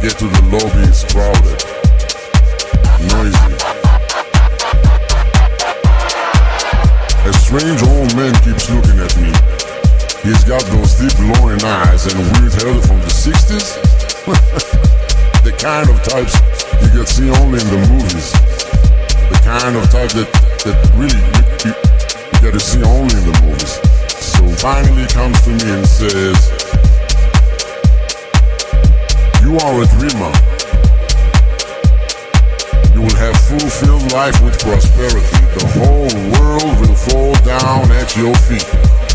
get to the lobby, it's crowded, noisy. A strange old man keeps looking at me. He's got those deep glowing eyes and weird hair from the 60s. the kind of types you can see only in the movies. The kind of type that, that really you, you, to see only in the movies. So finally comes to me and says, You are a dreamer. You will have fulfilled life with prosperity. The whole world will fall down at your feet.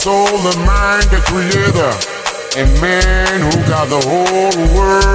Soul, and mind, the creator, and man who got the whole world